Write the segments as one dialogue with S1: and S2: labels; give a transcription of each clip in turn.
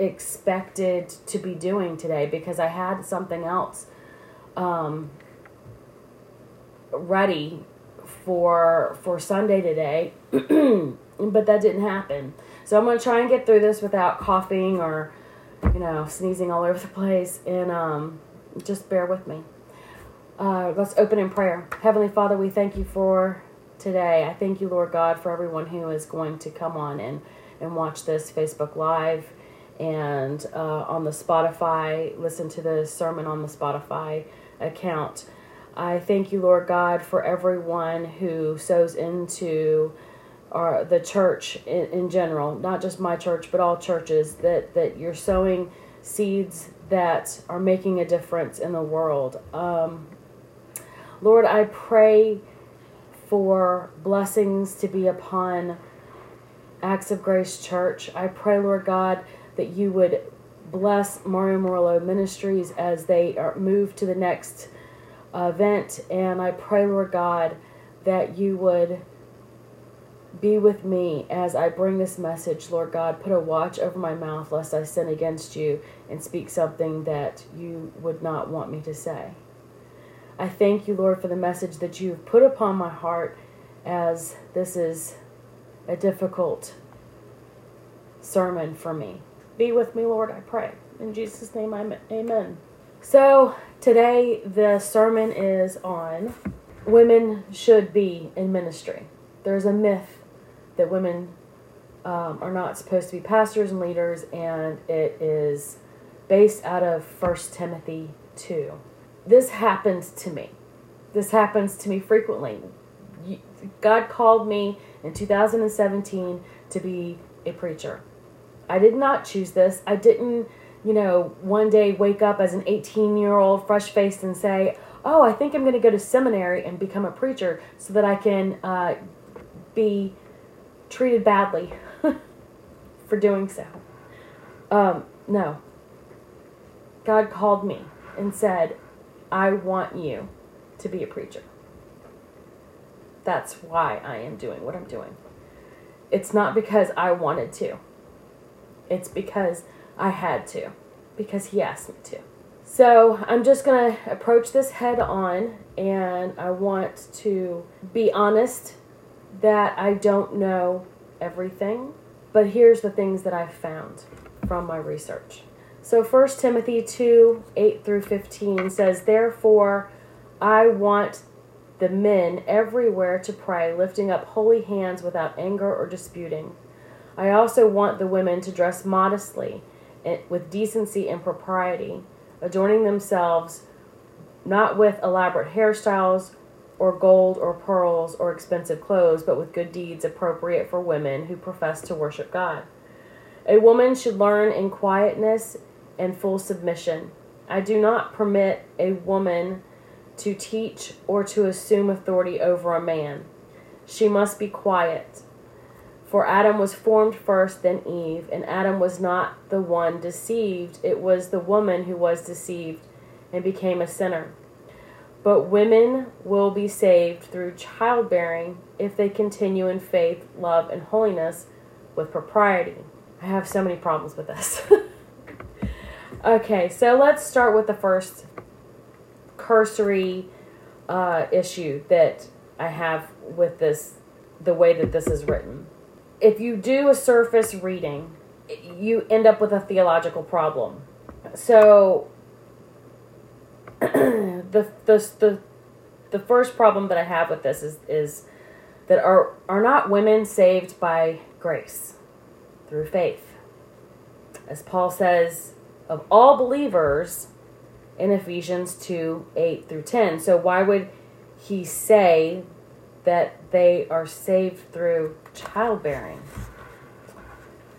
S1: expected to be doing today because I had something else um, ready for for Sunday today, but that didn't happen. So I'm gonna try and get through this without coughing or you know sneezing all over the place, and um, just bear with me. Uh, let's open in prayer. Heavenly Father, we thank you for today. I thank you, Lord God, for everyone who is going to come on and and watch this Facebook Live and uh, on the Spotify, listen to the sermon on the Spotify account. I thank you, Lord God, for everyone who sows into our, the church in, in general, not just my church, but all churches, that, that you're sowing seeds that are making a difference in the world. Um, Lord, I pray for blessings to be upon Acts of Grace Church. I pray, Lord God, that you would bless Mario Morello Ministries as they are moved to the next uh, event. And I pray, Lord God, that you would be with me as I bring this message, Lord God. Put a watch over my mouth lest I sin against you and speak something that you would not want me to say. I thank you, Lord, for the message that you've put upon my heart as this is a difficult sermon for me. Be with me, Lord, I pray. In Jesus' name, amen. So, today the sermon is on women should be in ministry. There's a myth that women um, are not supposed to be pastors and leaders, and it is based out of First Timothy 2. This happens to me. This happens to me frequently. God called me in 2017 to be a preacher. I did not choose this. I didn't, you know, one day wake up as an 18 year old, fresh faced, and say, Oh, I think I'm going to go to seminary and become a preacher so that I can uh, be treated badly for doing so. Um, no. God called me and said, I want you to be a preacher. That's why I am doing what I'm doing. It's not because I wanted to. It's because I had to. Because he asked me to. So I'm just going to approach this head on and I want to be honest that I don't know everything. But here's the things that I've found from my research. So 1 Timothy 2 8 through 15 says, Therefore, I want the men everywhere to pray, lifting up holy hands without anger or disputing. I also want the women to dress modestly, with decency and propriety, adorning themselves not with elaborate hairstyles or gold or pearls or expensive clothes, but with good deeds appropriate for women who profess to worship God. A woman should learn in quietness and full submission. I do not permit a woman to teach or to assume authority over a man. She must be quiet. For Adam was formed first, then Eve, and Adam was not the one deceived, it was the woman who was deceived and became a sinner. But women will be saved through childbearing if they continue in faith, love, and holiness with propriety. I have so many problems with this. okay, so let's start with the first cursory uh, issue that I have with this, the way that this is written. If you do a surface reading, you end up with a theological problem. So, the, the, the, the first problem that I have with this is, is that are, are not women saved by grace through faith? As Paul says, of all believers, in Ephesians 2 8 through 10. So, why would he say that they are saved through childbearing?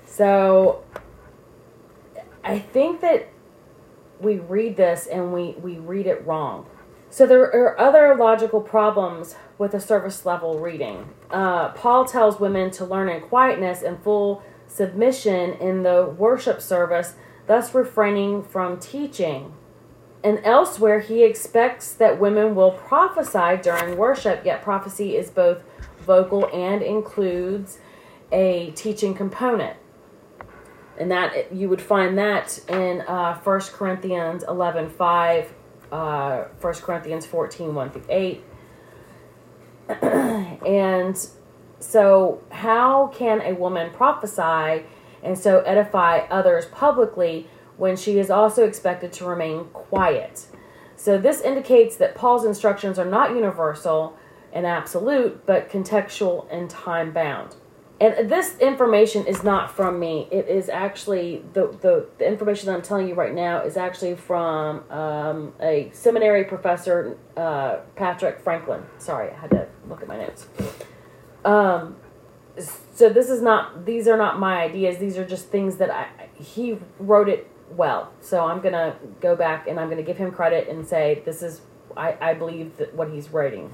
S1: So, I think that we read this and we, we read it wrong. So, there are other logical problems with a service level reading. Uh, Paul tells women to learn in quietness and full submission in the worship service, thus refraining from teaching. And elsewhere, he expects that women will prophesy during worship, yet prophecy is both vocal and includes a teaching component. and that you would find that in uh, 1 Corinthians 11 5, uh, 1 Corinthians 14 1 through 8. and so, how can a woman prophesy and so edify others publicly when she is also expected to remain quiet? So, this indicates that Paul's instructions are not universal and absolute, but contextual and time bound and this information is not from me. It is actually the, the, the information that I'm telling you right now is actually from um, a seminary professor, uh, Patrick Franklin. Sorry, I had to look at my notes. Um, so this is not; these are not my ideas. These are just things that I he wrote it well. So I'm gonna go back and I'm gonna give him credit and say this is I, I believe that what he's writing.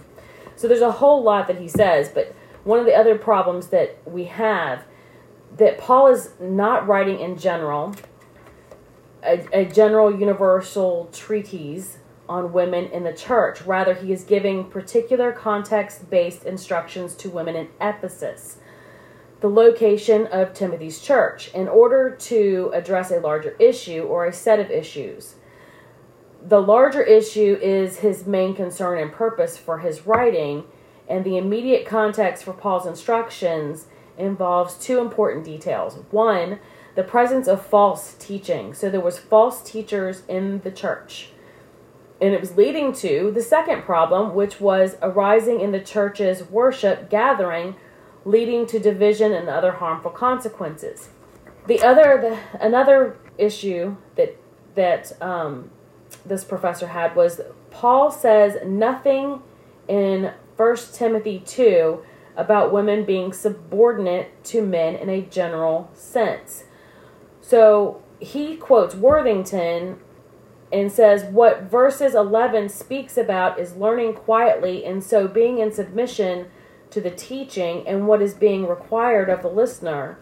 S1: So there's a whole lot that he says, but one of the other problems that we have that Paul is not writing in general a, a general universal treatise on women in the church. Rather, he is giving particular context based instructions to women in Ephesus, the location of Timothy's church, in order to address a larger issue or a set of issues. The larger issue is his main concern and purpose for his writing and the immediate context for Paul's instructions involves two important details. One, the presence of false teaching. So there was false teachers in the church. And it was leading to the second problem, which was arising in the church's worship gathering, leading to division and other harmful consequences. The other, the, another issue that that um, this professor had was Paul says nothing in 1 Timothy 2 about women being subordinate to men in a general sense. So he quotes Worthington and says what verses 11 speaks about is learning quietly and so being in submission to the teaching and what is being required of the listener.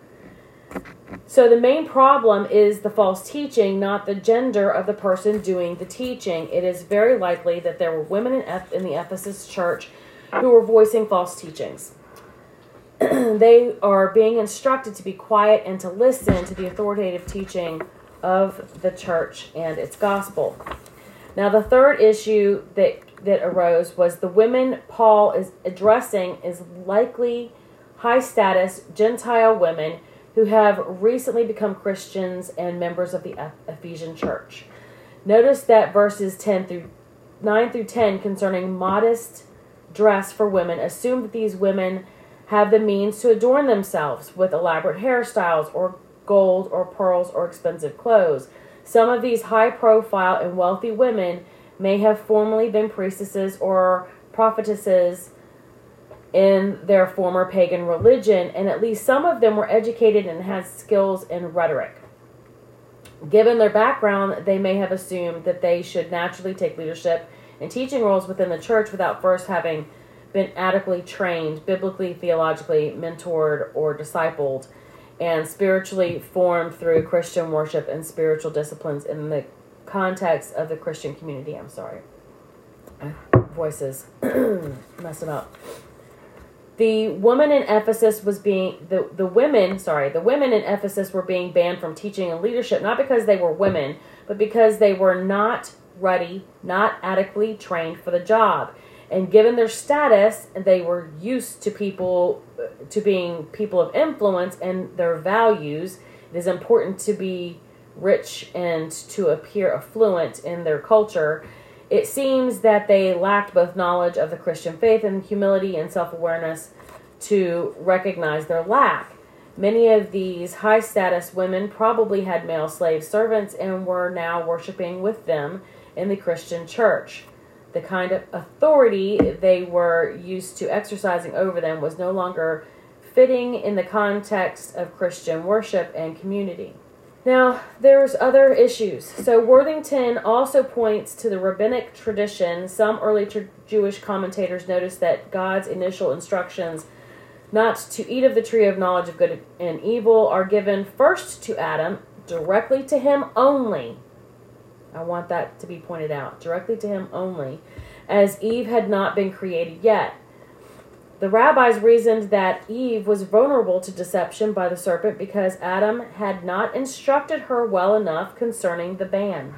S1: So the main problem is the false teaching, not the gender of the person doing the teaching. It is very likely that there were women in, Eph- in the Ephesus church who were voicing false teachings. they are being instructed to be quiet and to listen to the authoritative teaching of the church and its gospel. Now, the third issue that that arose was the women Paul is addressing is likely high status Gentile women who have recently become Christians and members of the Ephesian church. Notice that verses 10 through 9 through 10 concerning modest dress for women assume that these women have the means to adorn themselves with elaborate hairstyles or gold or pearls or expensive clothes. Some of these high profile and wealthy women may have formerly been priestesses or prophetesses in their former pagan religion, and at least some of them were educated and had skills in rhetoric. Given their background, they may have assumed that they should naturally take leadership and teaching roles within the church without first having been adequately trained, biblically, theologically, mentored, or discipled, and spiritually formed through Christian worship and spiritual disciplines in the context of the Christian community. I'm sorry. Voices messing up. The woman in Ephesus was being the the women, sorry, the women in Ephesus were being banned from teaching and leadership not because they were women, but because they were not ready, not adequately trained for the job. And given their status, they were used to people, to being people of influence and their values. It is important to be rich and to appear affluent in their culture. It seems that they lacked both knowledge of the Christian faith and humility and self awareness to recognize their lack. Many of these high status women probably had male slave servants and were now worshiping with them in the Christian church. The kind of authority they were used to exercising over them was no longer fitting in the context of Christian worship and community. Now, there's other issues. So, Worthington also points to the rabbinic tradition. Some early tr- Jewish commentators noticed that God's initial instructions not to eat of the tree of knowledge of good and evil are given first to Adam, directly to him only, I want that to be pointed out directly to him only, as Eve had not been created yet. The rabbis reasoned that Eve was vulnerable to deception by the serpent because Adam had not instructed her well enough concerning the ban.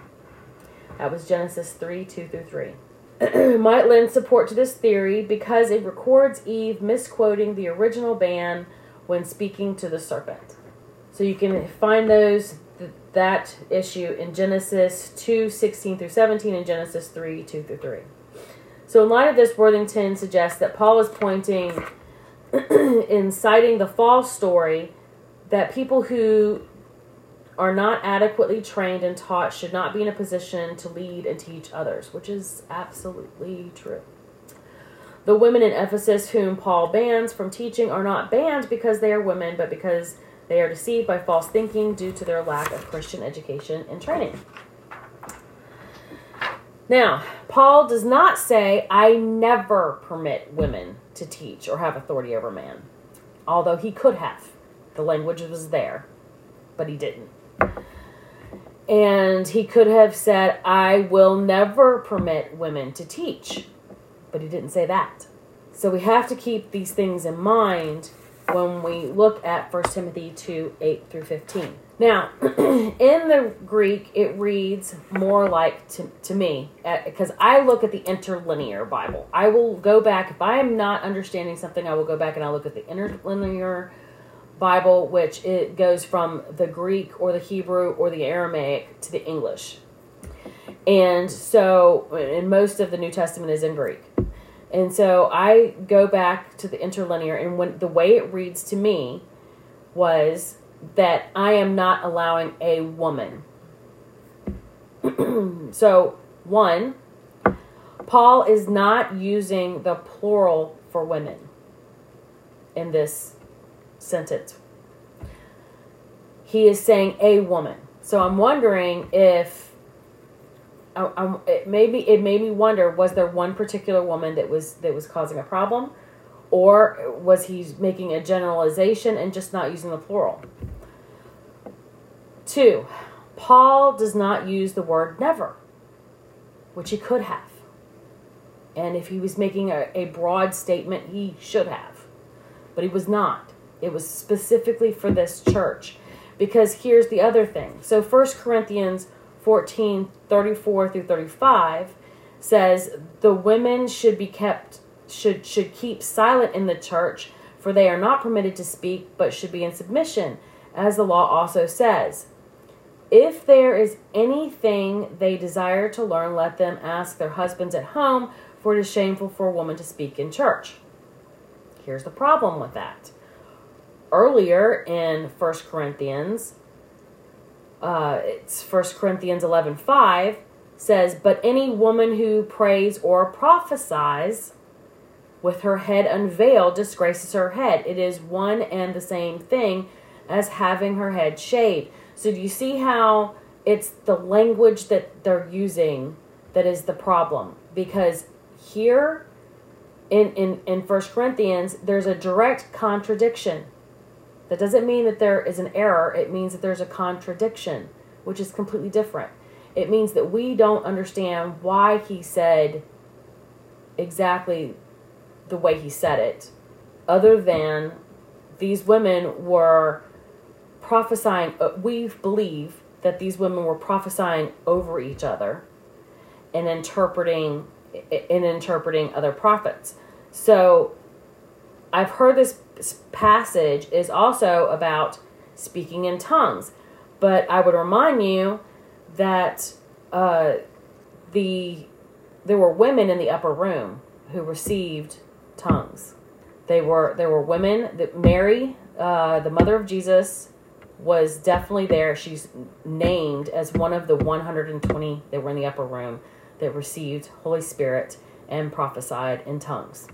S1: That was Genesis 3 2 through 3. Might lend support to this theory because it records Eve misquoting the original ban when speaking to the serpent. So you can find those th- that issue in Genesis 2 16 through 17 and Genesis 3 2 through 3. So, in light of this, Worthington suggests that Paul is pointing in citing the false story that people who are not adequately trained and taught should not be in a position to lead and teach others, which is absolutely true. The women in Ephesus whom Paul bans from teaching are not banned because they are women, but because they are deceived by false thinking due to their lack of Christian education and training. Now, Paul does not say, I never permit women to teach or have authority over man, although he could have. The language was there, but he didn't. And he could have said, I will never permit women to teach, but he didn't say that. So we have to keep these things in mind when we look at 1 Timothy 2 8 through 15. Now, in the Greek, it reads more like to, to me, uh, because I look at the interlinear Bible. I will go back, if I am not understanding something, I will go back and I'll look at the interlinear Bible, which it goes from the Greek or the Hebrew or the Aramaic to the English. And so, and most of the New Testament is in Greek. And so I go back to the interlinear, and when the way it reads to me was that I am not allowing a woman. so, one, Paul is not using the plural for women in this sentence. He is saying a woman. So I'm wondering if I, I, it maybe it made me wonder was there one particular woman that was that was causing a problem or was he making a generalization and just not using the plural? Two, Paul does not use the word never, which he could have. And if he was making a, a broad statement, he should have. But he was not. It was specifically for this church. Because here's the other thing. So 1 Corinthians 14 34 through 35 says the women should be kept should should keep silent in the church for they are not permitted to speak but should be in submission as the law also says if there is anything they desire to learn let them ask their husbands at home for it is shameful for a woman to speak in church here's the problem with that earlier in First corinthians uh, it's First corinthians 11 5 says but any woman who prays or prophesies with her head unveiled disgraces her head. It is one and the same thing as having her head shaved. So do you see how it's the language that they're using that is the problem? Because here in in in First Corinthians, there's a direct contradiction. That doesn't mean that there is an error. It means that there's a contradiction, which is completely different. It means that we don't understand why he said exactly the way he said it, other than these women were prophesying. Uh, we believe that these women were prophesying over each other and interpreting in interpreting other prophets. So I've heard this passage is also about speaking in tongues, but I would remind you that uh, the there were women in the upper room who received tongues. They were there were women that Mary, uh, the mother of Jesus, was definitely there. She's named as one of the 120 that were in the upper room that received Holy Spirit and prophesied in tongues.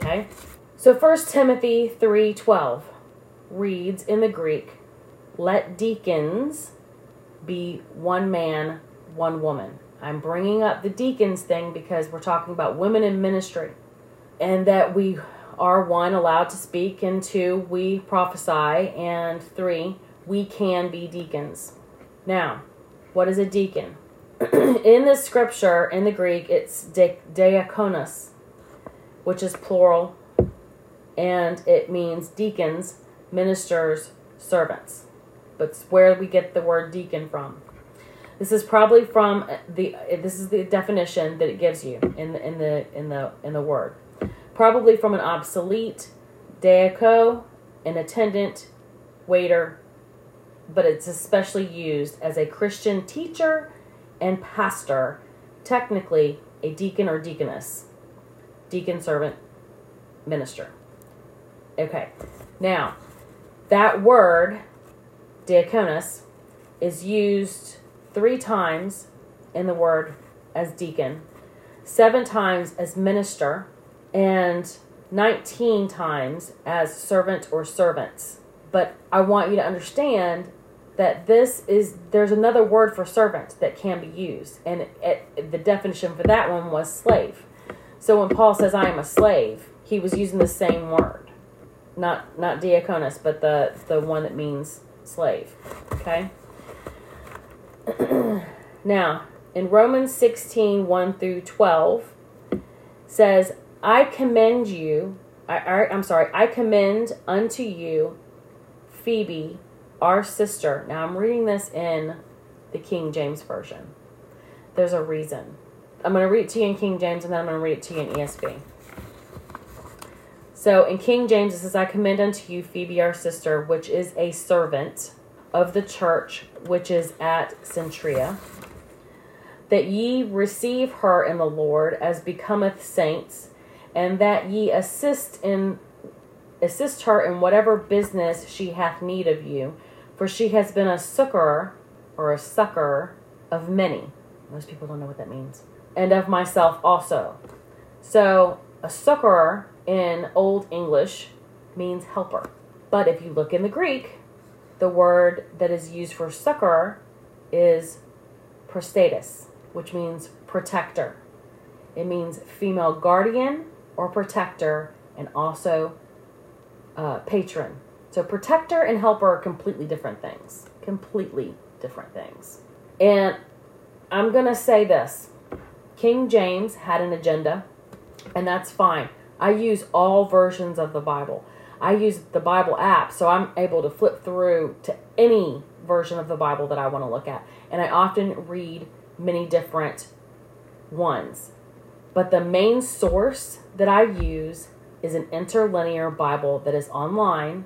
S1: Okay? So 1 Timothy 3:12 reads in the Greek, "Let deacons be one man, one woman." I'm bringing up the deacons thing because we're talking about women in ministry and that we are one allowed to speak and two we prophesy and three we can be deacons now what is a deacon in the scripture in the greek it's di- diakonos which is plural and it means deacons, ministers, servants. But where we get the word deacon from. This is probably from the this is the definition that it gives you in the in the in the in the word. Probably from an obsolete diaco, an attendant, waiter, but it's especially used as a Christian teacher and pastor, technically a deacon or deaconess, deacon, servant, minister. Okay, now that word, diakonos, is used three times in the word as deacon, seven times as minister, and 19 times as servant or servants. But I want you to understand that this is there's another word for servant that can be used and it, the definition for that one was slave. So when paul says i am a slave he was using the same word. Not not diakonos but the the one that means slave okay? Now in romans 16 1 through 12 says i commend you I, I, i'm sorry i commend unto you phoebe our sister. Now I'm reading this in the King James Version. There's a reason. I'm going to read it to you in King James and then I'm going to read it to you in ESV. So in King James, it says, I commend unto you Phoebe, our sister, which is a servant of the church which is at Cenchrea, that ye receive her in the Lord as becometh saints, and that ye assist in assist her in whatever business she hath need of you for she has been a succor or a succor of many. Most people don't know what that means. And of myself also. So, a succor in Old English means helper. But if you look in the Greek, the word that is used for succor is prostatis, which means protector. It means female guardian or protector and also uh, patron so protector and helper are completely different things. Completely different things. And I'm going to say this. King James had an agenda, and that's fine. I use all versions of the Bible. I use the Bible app, so I'm able to flip through to any version of the Bible that I want to look at. And I often read many different ones. But the main source that I use is an interlinear Bible that is online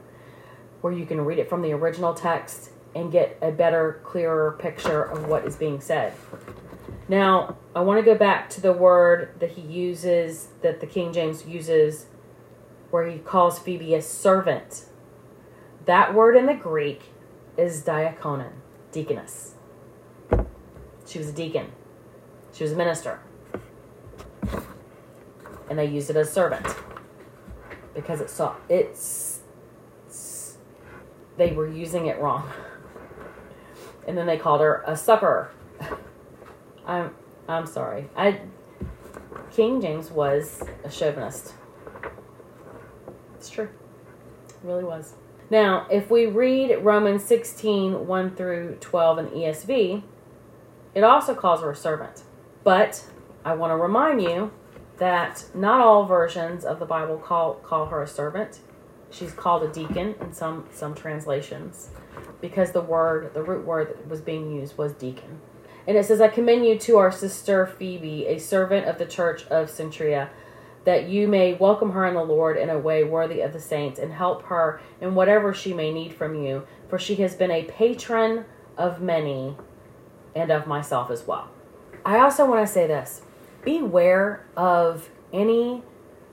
S1: where you can read it from the original text and get a better, clearer picture of what is being said. Now, I want to go back to the word that he uses, that the King James uses, where he calls Phoebe a servant. That word in the Greek is diakonon, deaconess. She was a deacon, she was a minister. And they used it as servant because it saw it's they were using it wrong. And then they called her a sucker. I'm I'm sorry. I King James was a chauvinist. It's true. It really was. Now, if we read Romans 16, 1 through 12 in ESV, it also calls her a servant. But I want to remind you that not all versions of the Bible call, call her a servant. She's called a deacon in some some translations because the word, the root word that was being used was deacon. And it says, I commend you to our sister Phoebe, a servant of the church of Cenchrea, that you may welcome her in the Lord in a way worthy of the saints and help her in whatever she may need from you, for she has been a patron of many and of myself as well. I also want to say this beware of any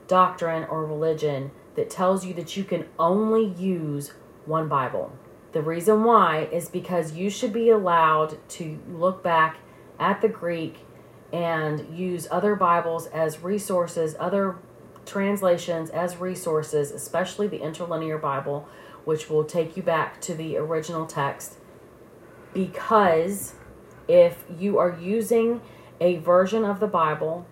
S1: doctrine or religion that tells you that you can only use one Bible. The reason why is because you should be allowed to look back at the Greek and use other Bibles as resources, other translations as resources, especially the interlinear Bible, which will take you back to the original text. Because if you are using a version of the Bible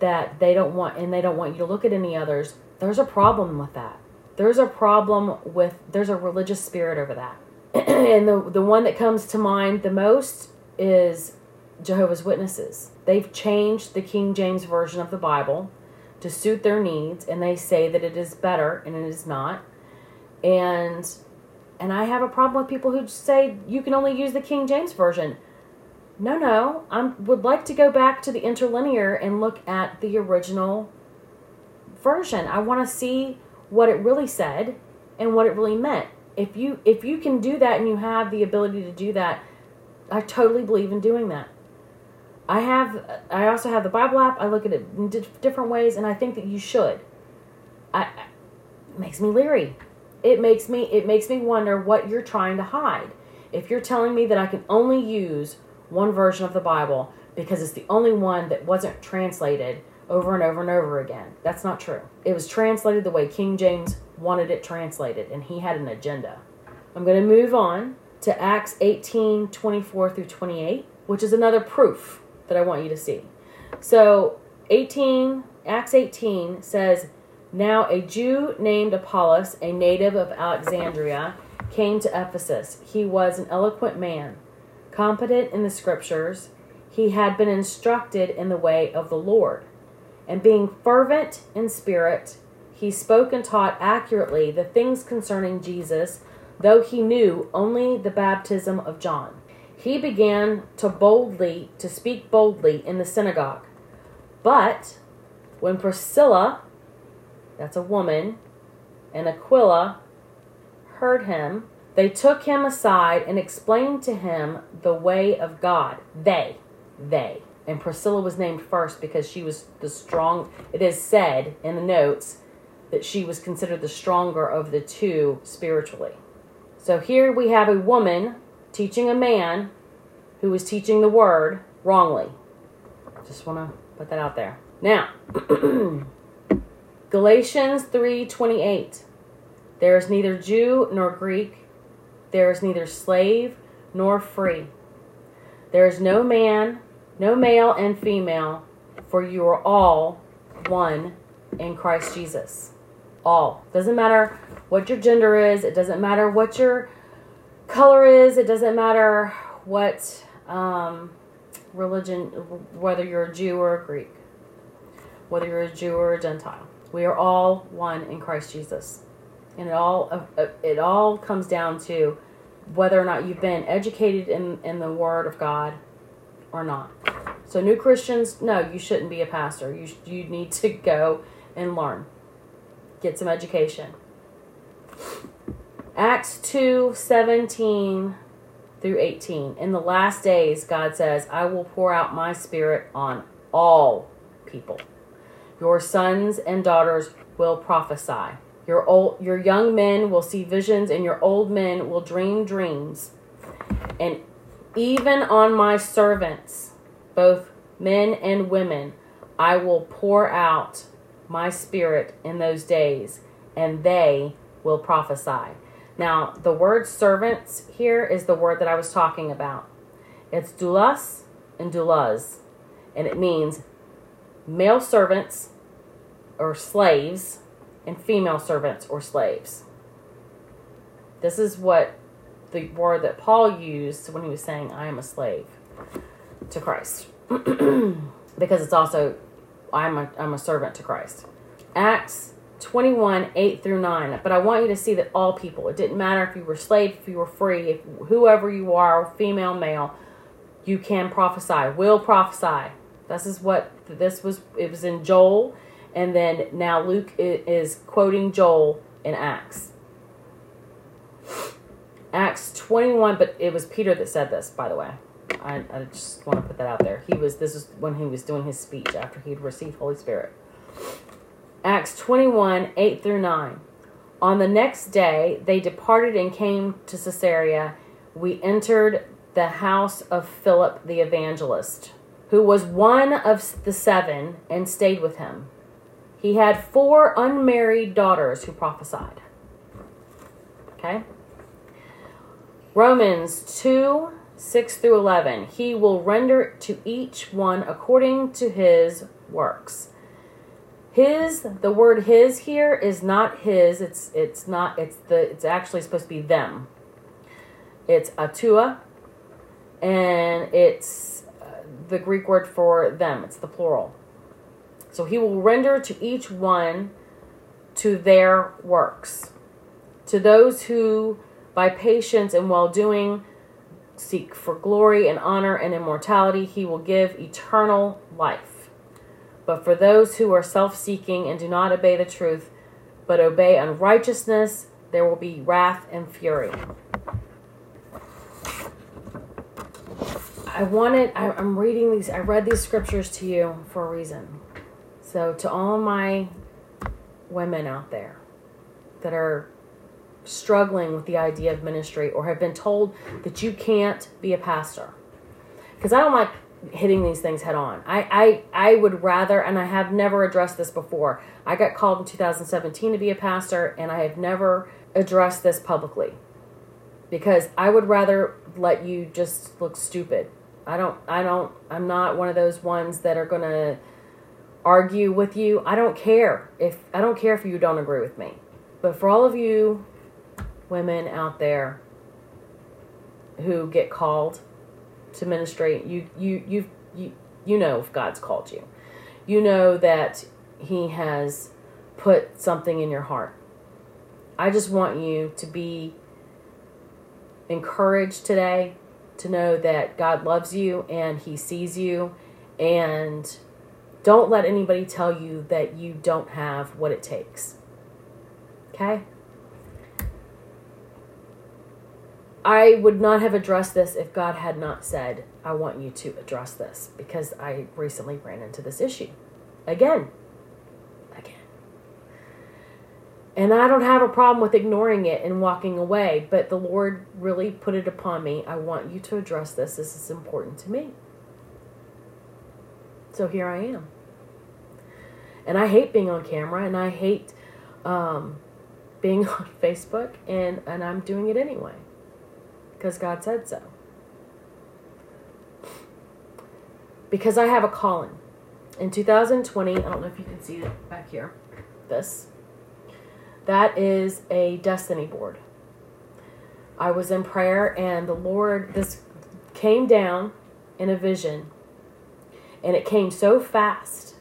S1: that they don't want and they don't want you to look at any others, there's a problem with that. There's a problem with there's a religious spirit over that. and the the one that comes to mind the most is Jehovah's Witnesses. They've changed the King James version of the Bible to suit their needs and they say that it is better and it is not. And and I have a problem with people who say you can only use the King James version. No, no. I would like to go back to the interlinear and look at the original version. I want to see what it really said and what it really meant. If you if you can do that and you have the ability to do that, I totally believe in doing that. I have I also have the Bible app. I look at it in different ways and I think that you should. I it makes me leery. It makes me it makes me wonder what you're trying to hide. If you're telling me that I can only use one version of the Bible because it's the only one that wasn't translated over and over and over again. That's not true. It was translated the way King James wanted it translated, and he had an agenda. I'm going to move on to Acts 18 24 through 28, which is another proof that I want you to see. So, 18, Acts 18 says, Now a Jew named Apollos, a native of Alexandria, came to Ephesus. He was an eloquent man, competent in the scriptures. He had been instructed in the way of the Lord and being fervent in spirit, he spoke and taught accurately the things concerning Jesus, though he knew only the baptism of John. He began to boldly to speak boldly in the synagogue. But when Priscilla, that's a woman, and Aquila heard him, they took him aside and explained to him the way of God. They, they and Priscilla was named first because she was the strong. It is said in the notes that she was considered the stronger of the two spiritually. So here we have a woman teaching a man who was teaching the word wrongly. Just want to put that out there. Now, Galatians 3:28. There is neither Jew nor Greek, there is neither slave nor free. There is no man no male and female, for you are all one in Christ Jesus. All. Doesn't matter what your gender is, it doesn't matter what your color is, it doesn't matter what um, religion, whether you're a Jew or a Greek, whether you're a Jew or a Gentile. We are all one in Christ Jesus. And it all it all comes down to whether or not you've been educated in, in the Word of God or not. So new Christians, no, you shouldn't be a pastor. You you need to go and learn. Get some education. Acts 2 17 through 18. In the last days, God says, I will pour out my spirit on all people. Your sons and daughters will prophesy. Your old your young men will see visions and your old men will dream dreams. And even on my servants, both men and women, I will pour out my spirit in those days, and they will prophesy. Now, the word servants here is the word that I was talking about. It's doulas and doulas, and it means male servants or slaves and female servants or slaves. This is what the word that Paul used when he was saying, I am a slave to Christ. because it's also, I'm a, I'm a servant to Christ. Acts 21, 8 through 9. But I want you to see that all people, it didn't matter if you were slave, if you were free, if whoever you are, female, male, you can prophesy, will prophesy. This is what this was, it was in Joel, and then now Luke is quoting Joel in Acts. Acts 21, but it was Peter that said this, by the way. I, I just want to put that out there. He was, this is when he was doing his speech after he'd received Holy Spirit. Acts 21, 8 through 9. On the next day, they departed and came to Caesarea. We entered the house of Philip the evangelist, who was one of the seven, and stayed with him. He had four unmarried daughters who prophesied. Okay? Romans 2 6 through 11. He will render to each one according to his works. His, the word his here is not his, it's it's not it's the it's actually supposed to be them. It's atua and it's uh, the Greek word for them. It's the plural. So he will render to each one to their works. To those who, by patience and well doing, seek for glory and honor and immortality, he will give eternal life. But for those who are self seeking and do not obey the truth, but obey unrighteousness, there will be wrath and fury. I wanted, I, I'm reading these, I read these scriptures to you for a reason. So, to all my women out there that are struggling with the idea of ministry or have been told that you can't be a pastor, because I don't like hitting these things head on. I, I, I would rather, and I have never addressed this before. I got called in 2017 to be a pastor, and I have never addressed this publicly because I would rather let you just look stupid. I don't, I don't, I'm not one of those ones that are going to argue with you. I don't care if, I don't care if you don't agree with me. But for all of you women out there who get called to ministry, you you you you you know if God's called you. You know that he has put something in your heart. I just want you to be encouraged today to know that God loves you and he sees you and don't let anybody tell you that you don't have what it takes. Okay? I would not have addressed this if God had not said, I want you to address this because I recently ran into this issue. Again. Again. And I don't have a problem with ignoring it and walking away, but the Lord really put it upon me. I want you to address this. This is important to me. So here I am. And I hate being on camera and I hate um, being on Facebook, and, and I'm doing it anyway because God said so. Because I have a calling. In 2020, I don't know if you can see it back here, this. That is a destiny board. I was in prayer, and the Lord, this came down in a vision, and it came so fast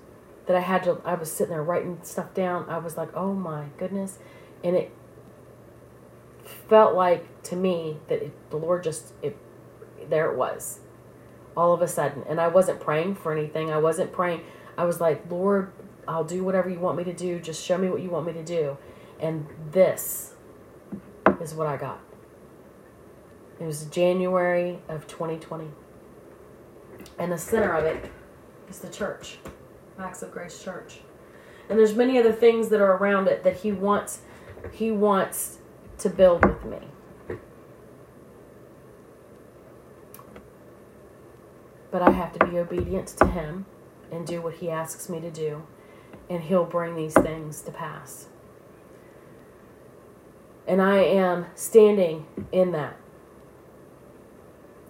S1: that I had to, I was sitting there writing stuff down. I was like, oh my goodness. And it felt like to me that it, the Lord just it there it was all of a sudden. And I wasn't praying for anything. I wasn't praying. I was like Lord I'll do whatever you want me to do. Just show me what you want me to do. And this is what I got. It was January of 2020 and the center of it is the church Acts of Grace Church and there's many other things that are around it that he wants he wants to build with me. But I have to be obedient to Him and do what He asks me to do, and He'll bring these things to pass. And I am standing in that.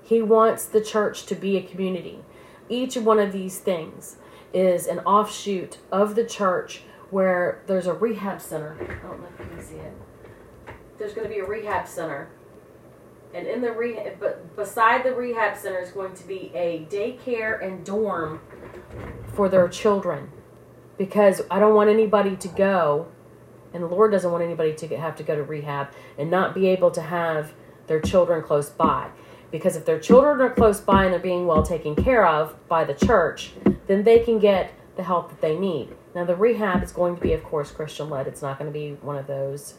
S1: He wants the church to be a community. Each one of these things is an offshoot of the church where there's a rehab center. I don't know if you can see it there's going to be a rehab center. And in the rehab, but beside the rehab center is going to be a daycare and dorm for their children, because I don't want anybody to go, and the Lord doesn't want anybody to have to go to rehab and not be able to have their children close by. Because if their children are close by and they're being well taken care of by the church, then they can get the help that they need. Now, the rehab is going to be, of course, Christian led. It's not going to be one of those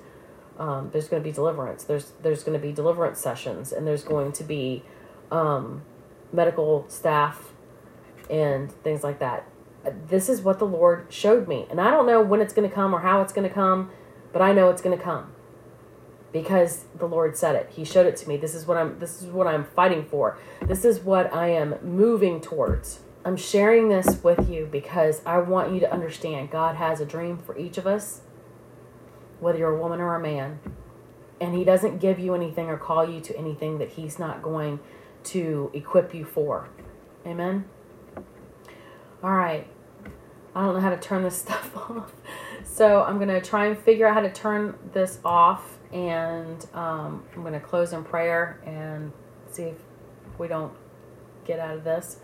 S1: um, there's going to be deliverance. There's there's going to be deliverance sessions, and there's going to be um, medical staff and things like that. This is what the Lord showed me, and I don't know when it's going to come or how it's going to come, but I know it's going to come because the Lord said it. He showed it to me. This is what I'm. This is what I'm fighting for. This is what I am moving towards. I'm sharing this with you because I want you to understand God has a dream for each of us whether you're a woman or a man. And He doesn't give you anything or call you to anything that He's not going to equip you for. Amen? All right. I don't know how to turn this stuff off. So I'm going to try and figure out how to turn this off. And um, I'm going to close in prayer and see if we don't get out of this.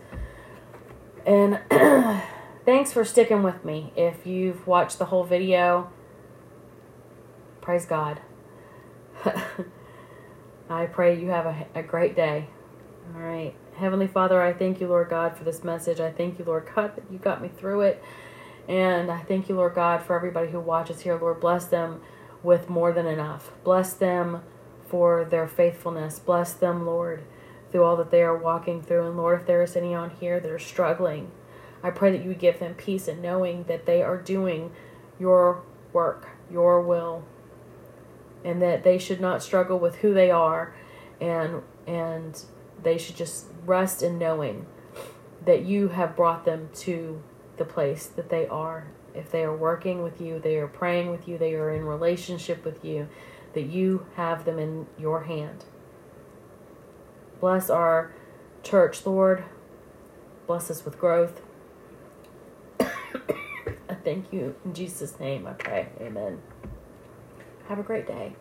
S1: And thanks for sticking with me. If you've watched the whole video, praise God. I pray you have a, a great day. All right. Heavenly Father, I thank you, Lord God, for this message. I thank you, Lord God, that you got me through it. And I thank you, Lord God, for everybody who watches here. Lord, bless them with more than enough. Bless them for their faithfulness. Bless them, Lord, through all that they are walking through. And Lord, if there is any on here that are struggling, I pray that you would give them peace in knowing that they are doing your work, your will, and that they should not struggle with who they are and and they should just rest in knowing that you have brought them to the place that they are. If they are working with you, they are praying with you, they are in relationship with you, that you have them in your hand. Bless our church, Lord. Bless us with growth. I thank you. In Jesus' name I pray. Amen. Have a great day.